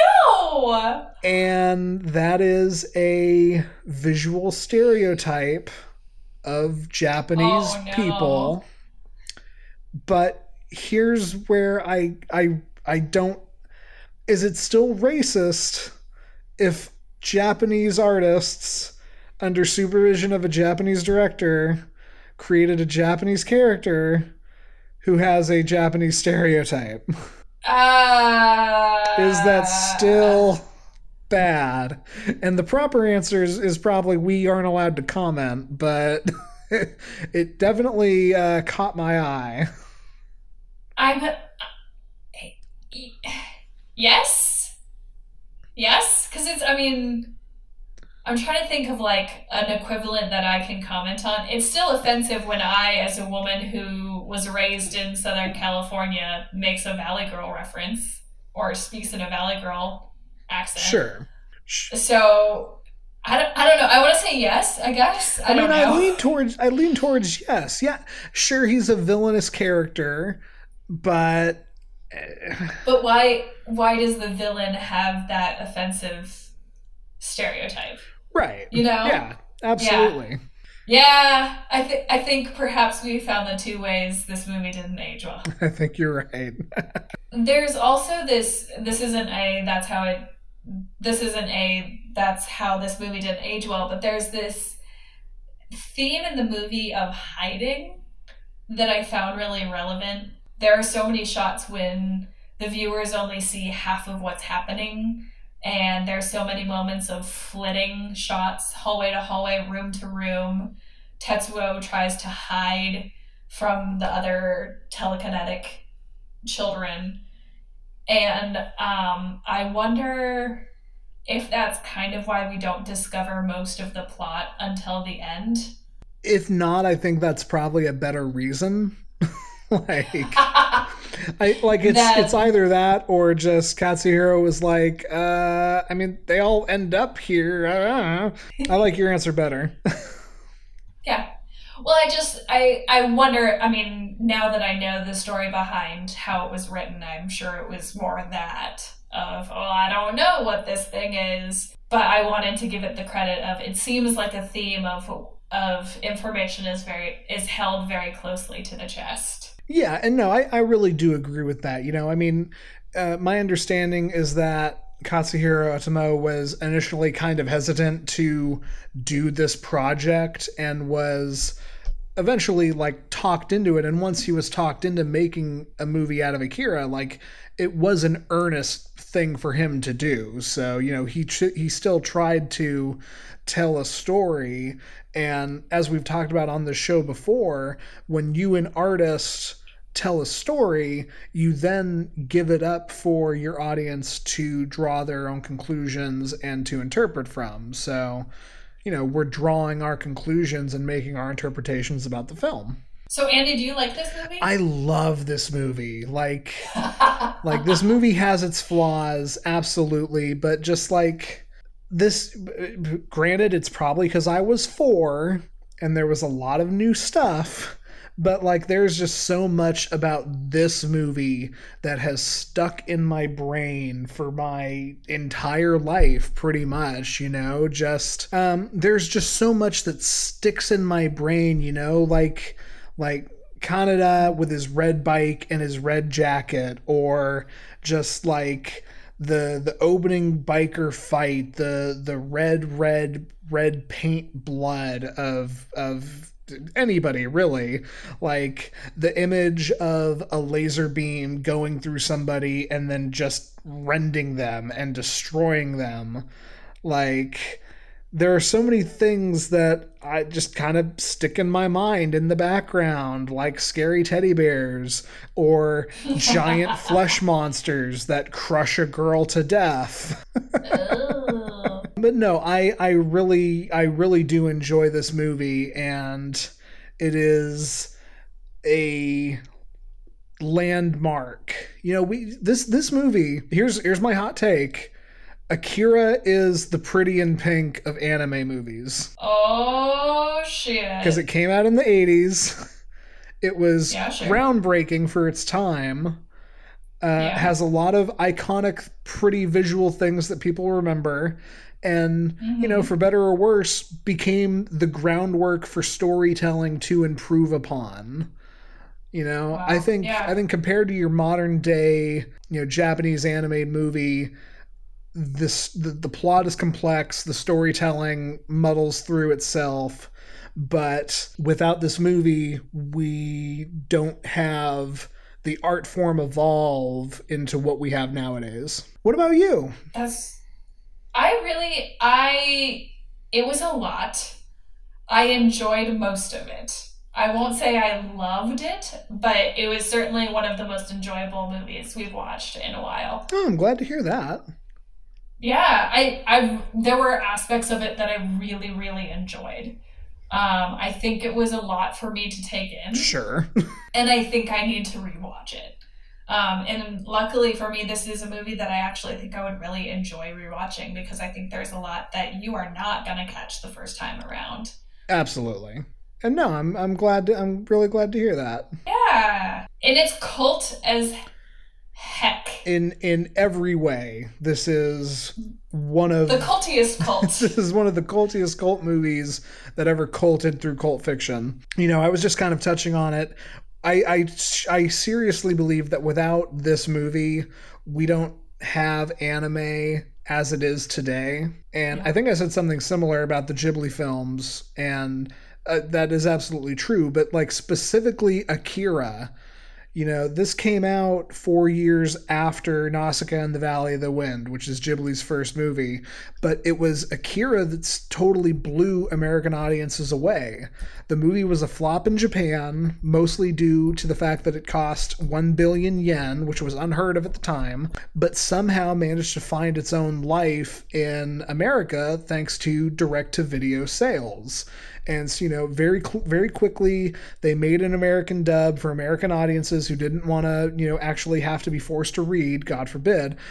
no and that is a visual stereotype of Japanese Oh, no. people but here's where I I I don't is it still racist if Japanese artists under supervision of a Japanese director created a Japanese character who has a Japanese stereotype uh is that still bad? And the proper answer is, is probably we aren't allowed to comment, but it definitely uh, caught my eye. I'm. Yes. Yes, because it's. I mean, I'm trying to think of like an equivalent that I can comment on. It's still offensive when I, as a woman who was raised in Southern California, makes a Valley Girl reference or speaks in a Valley Girl accent. Sure. So I don't. I don't know. I want to say yes. I guess. I, I mean, don't know. I lean towards I lean towards yes. Yeah, sure, he's a villainous character, but But why? Why does the villain have that offensive stereotype? right. You know? Yeah, absolutely. Yeah, I think I think perhaps we found the two ways this movie didn't age well. I think you're right. There's also this. This isn't a. That's how it. This isn't a. That's how this movie didn't age well. But there's this theme in the movie of hiding that I found really relevant. There are so many shots when the viewers only see half of what's happening, and there's so many moments of flitting shots, hallway to hallway, room to room. Tetsuo tries to hide from the other telekinetic children. And um, I wonder if that's kind of why we don't discover most of the plot until the end. If not, I think that's probably a better reason. like I like it's That- it's either that or just Katsuhiro was like, uh I mean they all end up here. I, don't know. I like your answer better. yeah. Well, I just I I wonder. I mean, now that I know the story behind how it was written, I'm sure it was more that of oh I don't know what this thing is, but I wanted to give it the credit of it seems like a theme of of information is very is held very closely to the chest. Yeah, and no, I, I really do agree with that. You know, I mean, uh, my understanding is that Katsuhiro Otomo was initially kind of hesitant to do this project and was eventually like talked into it and once he was talked into making a movie out of Akira like it was an earnest thing for him to do. So you know he ch- he still tried to tell a story. And as we've talked about on the show before when you an artist tell a story you then give it up for your audience to draw their own conclusions and to interpret from. So you know we're drawing our conclusions and making our interpretations about the film So, Andy, do you like this movie? i love this movie. Like like this movie has its flaws absolutely but just like this granted it's probably because i was four and there was a lot of new stuff but like there's just so much about this movie that has stuck in my brain for my entire life pretty much you know? Just um there's just so much that sticks in my brain you know? Like like Kaneda with his red bike and his red jacket or just like the the opening biker fight the the red red red paint blood of of anybody really. Like the image of a laser beam going through somebody and then just rending them and destroying them. Like there are so many things that I just kind of stick in my mind in the background, like scary teddy bears or giant flesh monsters that crush a girl to death. Oh. But no, I I really I really do enjoy this movie and it is a landmark. You know, we this this movie, here's here's my hot take. Akira is the pretty in pink of anime movies Oh shit. because it came out in the 80s. It was Yeah, sure. groundbreaking for its time. Uh, Yeah. Has a lot of iconic, pretty visual things that people remember. And, you Mm-hmm. know, for better or worse, became the groundwork for storytelling to improve upon. You know, Wow. I think Yeah. I think compared to your modern day, you know, Japanese anime movie, this the, the plot is complex, the storytelling muddles through itself, but without this movie, we don't have the art form evolve into what we have nowadays. What about you? That's I really I it was a lot. I enjoyed most of it. I won't say I loved it, but it was certainly one of the most enjoyable movies we've watched in a while. Oh, I'm glad to hear that. Yeah, I I there were aspects of it that I really really enjoyed. Um, I think it was a lot for me to take in. Sure. and I think I need to rewatch it. Um, and luckily for me, this is a movie that I actually think I would really enjoy rewatching because I think there's a lot that you are not gonna catch the first time around. Absolutely. And no, I'm I'm glad to, I'm really glad to hear that. Yeah, and it's cult as heck. In in every way, this is one of The cultiest cult. this is one of the cultiest cult movies that ever culted through cult fiction. You know, I was just kind of touching on it. I I, I seriously believe that without this movie, we don't have anime as it is today. And I think I said something similar about the Ghibli films, and uh, that is absolutely true. But like specifically Akira, you know, this came out four years after Nausicaa and the Valley of the Wind, which is Ghibli's first movie, but it was Akira that's totally blew American audiences away. The movie was a flop in Japan, mostly due to the fact that it cost 1 billion yen, which was unheard of at the time, but somehow managed to find its own life in America thanks to direct to video sales and you know very very quickly they made an american dub for american audiences who didn't want to you know actually have to be forced to read god forbid.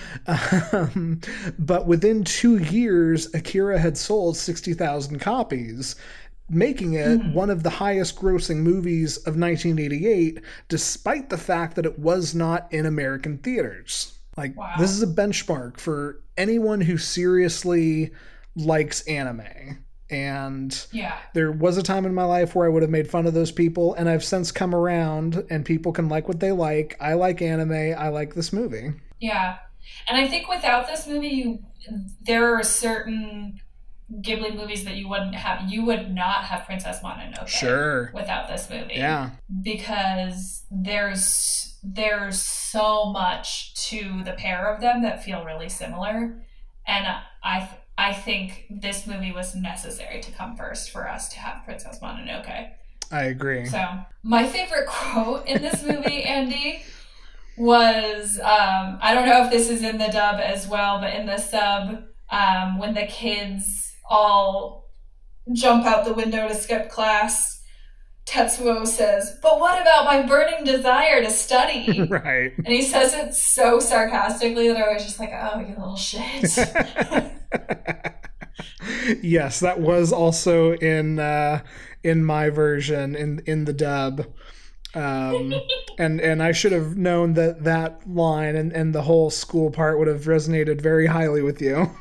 Um, but within two years akira had sold 60000 copies making it one of the highest grossing movies of 1988 despite the fact that it was not in american theaters. Like Wow. this is a benchmark for anyone who seriously likes anime and yeah, there was a time in my life where I would have made fun of those people, and I've since come around, and people can like what they like. I like anime. I like this movie. yeah. And I think without this movie, you, there are certain Ghibli movies that you wouldn't have. You would not have Princess Mononoke. Sure. Without this movie. Yeah. because there's there's so much to the pair of them that feel really similar and i i think this movie was necessary to come first for us to have princess mononoke I agree. so my favorite quote in this movie andy was um, i don't know if this is in the dub as well but in the sub um, when the kids all jump out the window to skip class Tetsuo says, But what about my burning desire to study? right. and he says it so sarcastically that I was just like, Oh, you little shit. yes, that was also in uh, in my version in in the dub. Um, and and I should have known that that line and, and the whole school part would have resonated very highly with you.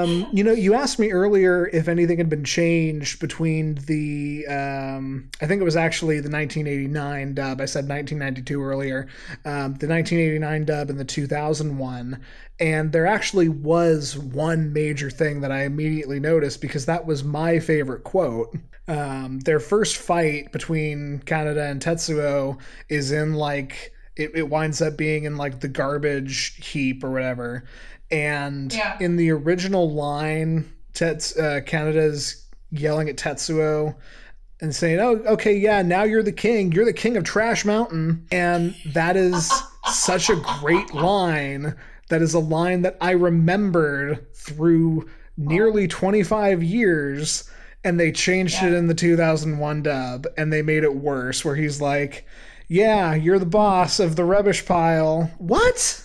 Um, you know, you asked me earlier if anything had been changed between the, um, I think it was actually the 1989 dub. I said 1992 earlier, um, the 1989 dub and the 2001. And there actually was one major thing that I immediately noticed because that was my favorite quote. Um, their first fight between Kaneda and Tetsuo is in like, it, it winds up being in like the garbage heap or whatever and Yeah. in the original line, Tets uh, Kaneda's yelling at Tetsuo and saying, "Oh, okay, yeah, now you're the king. You're the king of Trash Mountain." And that is such a great line. That is a line that I remembered through nearly 25 years. And they changed it in the 2001 dub, and they made it worse. Where he's like, "Yeah, you're the boss of the rubbish pile." What?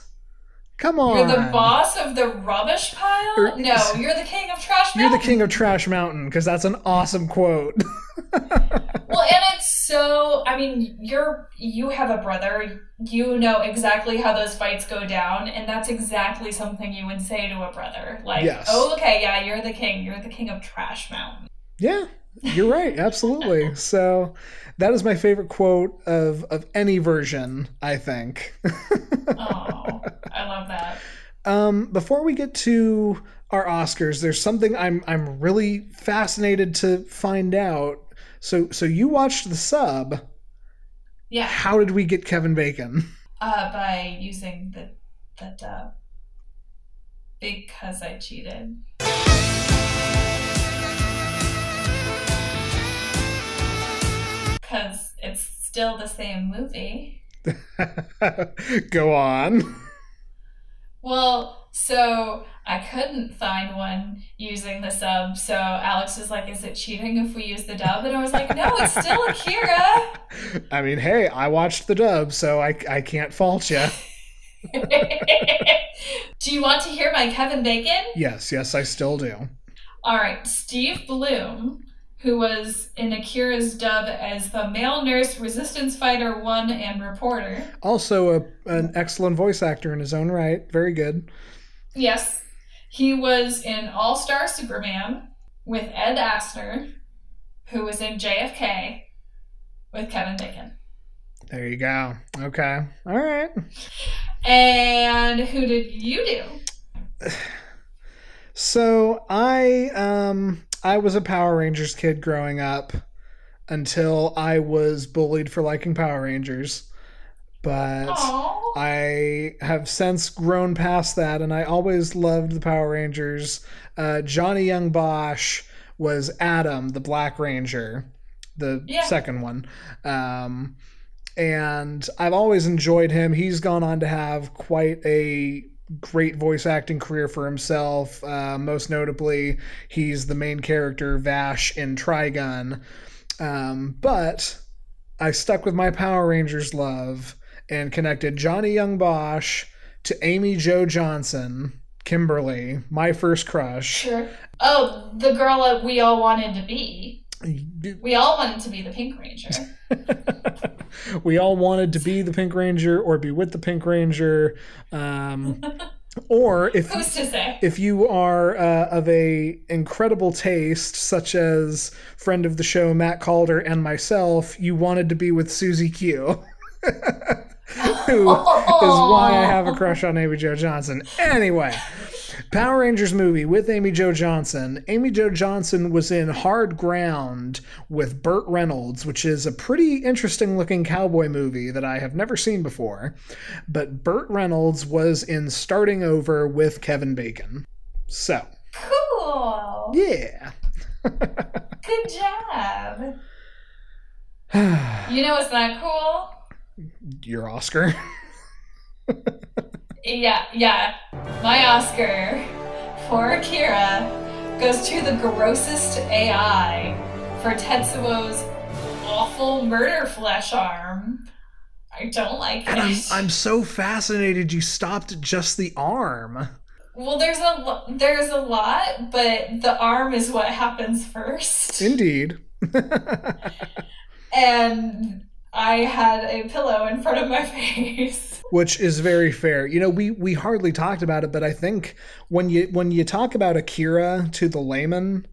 Come on. You're the boss of the rubbish pile? Or- no, you're the king of trash You're the king of Trash Mountain because that's an awesome quote. Well, and it's so. I mean, you're you have a brother. You know exactly how those fights go down, and that's exactly something you would say to a brother. Like, Yes. oh, okay, yeah, you're the king. You're the king of Trash Mountain. yeah, you're right. Absolutely. So that is my favorite quote of of any version. I think. Oh, I love that. um, before we get to our Oscars, there's something I'm I'm really fascinated to find out. So so you watched the sub. Yeah, How did we get Kevin Bacon? uh, by using the the dub because I cheated. Because it's still the same movie. Go on. Well, so I couldn't find one using the sub. So Alex was like, "Is it cheating if we use the dub?" And I was like, "No, it's still Akira." I mean, hey, I watched the dub, so I I can't fault you. do you want to hear my Kevin Bacon? Yes, yes, I still do. All right, Steve Blum, who was in Akira's dub as the male nurse, resistance fighter one, and reporter. Also, a, an excellent voice actor in his own right. Very good. Yes, he was in All Star Superman with Ed Asner, who was in JFK with Kevin Bacon. There you go. Okay. All right. And who did you do? So I um I was a Power Rangers kid growing up until I was bullied for liking Power Rangers. But Oh, I have since grown past that, and I always loved the Power Rangers. Uh, Johnny Yong Bosch was Adam, the Black Ranger, the Yeah. second one. Um, and I've always enjoyed him. He's gone on to have quite a great voice acting career for himself. Uh, most notably, he's the main character Vash in Trigun. Um, but I stuck with my Power Rangers love and connected Johnny Yong Bosch to Amy Jo Johnson, Kimberly, my first crush. sure. Oh, the girl that we all wanted to be. We all wanted to be the Pink Ranger. we all wanted to be the Pink Ranger or be with the Pink Ranger. Um, or if Who's to say? if you are uh, of a incredible taste, such as friend of the show Matt Calder and myself, you wanted to be with Susie Q. Who is why I have a crush on Amy Jo Johnson. Anyway, Power Rangers movie with Amy Jo Johnson. Amy Jo Johnson was in Hard Ground with Burt Reynolds, which is a pretty interesting looking cowboy movie that I have never seen before. But Burt Reynolds was in Starting Over with Kevin Bacon. So, Cool. yeah. Good job. You know what's not cool? Your Oscar. Yeah, yeah. My Oscar for Akira goes to the grossest AI for Tetsuo's awful murder flesh arm. I don't like And I'm, it. I'm so fascinated you stopped just the arm. Well, there's a there's a lot, but the arm is what happens first. Indeed. and I had a pillow in front of my face. Which is very fair. You know, we we hardly talked about it, but I think when you when you talk about Akira to the layman,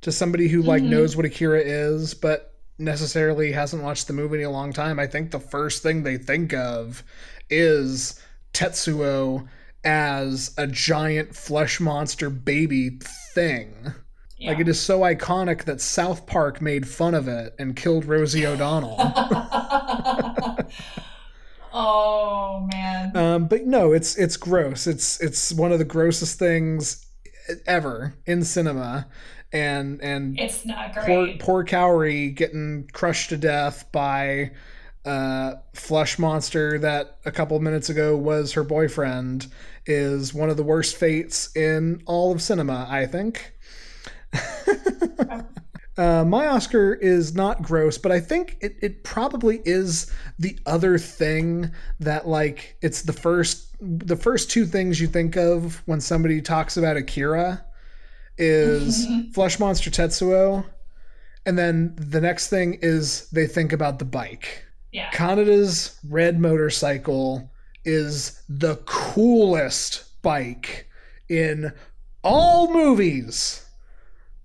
to somebody who like mm-hmm. knows what Akira is, but necessarily hasn't watched the movie in a long time, I think the first thing they think of is Tetsuo as a giant flesh monster baby thing. Like it is so iconic that South Park made fun of it and killed Rosie O'Donnell. oh man. um, but no, it's it's gross. It's it's one of the grossest things ever in cinema, and and it's not poor great. poor Kaori getting crushed to death by uh flesh monster that a couple of minutes ago was her boyfriend is one of the worst fates in all of cinema, I think. Uh, my Oscar is not gross, but I think it, it probably is the other thing that like it's the first the first two things you think of when somebody talks about Akira is Flesh Monster Tetsuo, and then the next thing is they think about the bike. yeah. Kaneda's red motorcycle is the coolest bike in all movies.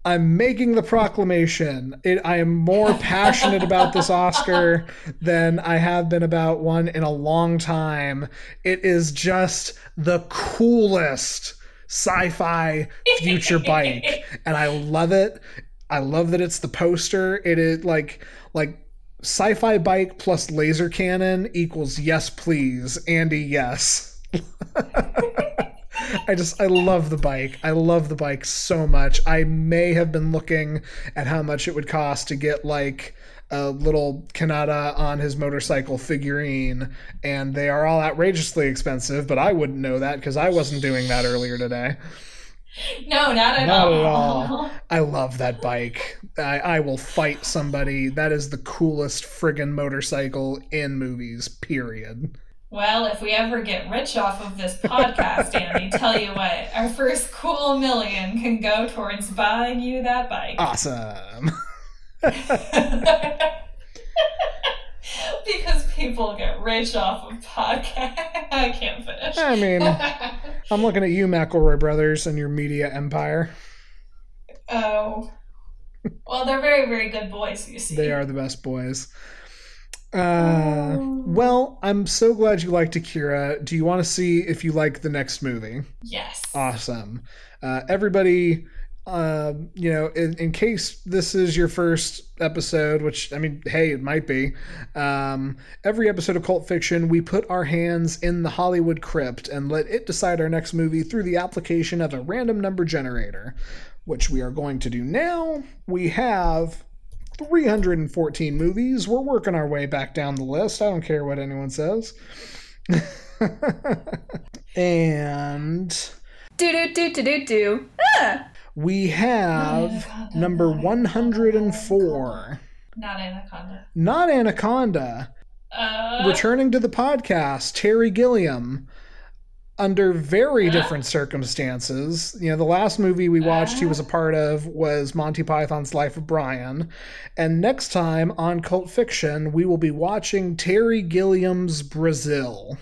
I'm making the proclamation. It, I am more passionate about this Oscar than I have been about one in a long time. It is just the coolest sci-fi future bike, and I love it. I love that it's the poster. It is like like sci-fi bike plus laser cannon equals yes please andy yes i just i love the bike i love the bike so much i may have been looking at how much it would cost to get like a little Kaneda on his motorcycle figurine and they are all outrageously expensive but i wouldn't know that because i wasn't doing that earlier today No, not at not all. at all. I love that bike. I, I will fight somebody. That is the coolest friggin' motorcycle in movies, period. Well, if we ever get rich off of this podcast, Andy, tell you what, our first cool million can go towards buying you that bike. Awesome. because people get rich off of podcasts. I can't finish. I mean, I'm looking at you, McElroy Brothers, and your media empire. oh. Well, they're very, very good boys, you see. They are the best boys. Uh, well, I'm so glad you liked Akira. Do you want to see if you like the next movie? Yes. awesome. Uh, everybody, um, you know, in, in case this is your first episode, which I mean, hey, it might be. Um, every episode of Cult Fiction, we put our hands in the Hollywood crypt and let it decide our next movie through the application of a random number generator, which we are going to do now. We have 314 movies. We're working our way back down the list. I don't care what anyone says. and Do do do do do do. Ah! we have number 104. Not Anaconda. Not Anaconda. Uh, Returning to the podcast, Terry Gilliam. Under very different circumstances. You know, the last movie we watched he was a part of was Monty Python's Life of Brian. And next time on Cult Fiction, we will be watching Terry Gilliam's Brazil.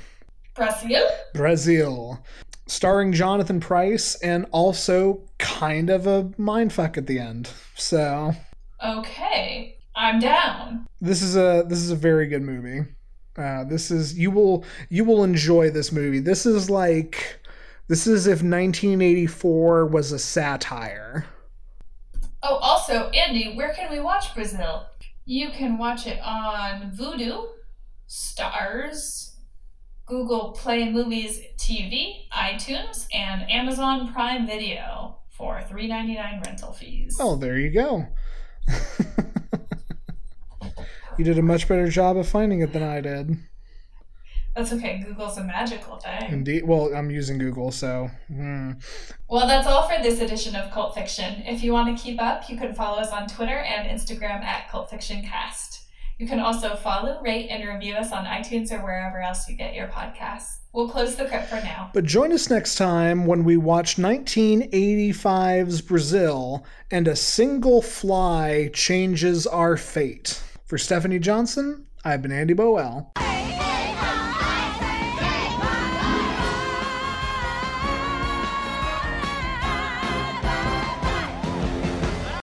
Brazil? Brazil. Starring Jonathan Pryce and also kind of a mindfuck at the end. So Okay. I'm down. this is a this is a very good movie. Uh, this is you will you will enjoy this movie. This is like this is if 1984 was a satire. Oh, also, Andy, where can we watch Brazil? You can watch it on Vudu, Starz, Google Play Movies TV, iTunes, and Amazon Prime Video for $3.99 rental fees. Oh, there you go. you did a much better job of finding it than I did. That's okay. Google's a magical thing. Indeed. Well, I'm using Google, so hmm. Well, that's all for this edition of Cult Fiction. If you want to keep up, you can follow us on Twitter and Instagram at Cult Fiction Cast. You can also follow, rate, and review us on iTunes or wherever else you get your podcasts. We'll close the crypt for now. But join us next time when we watch 1985's Brazil and a single fly changes our fate. For Stephanie Johnson, I've been Andy Boel.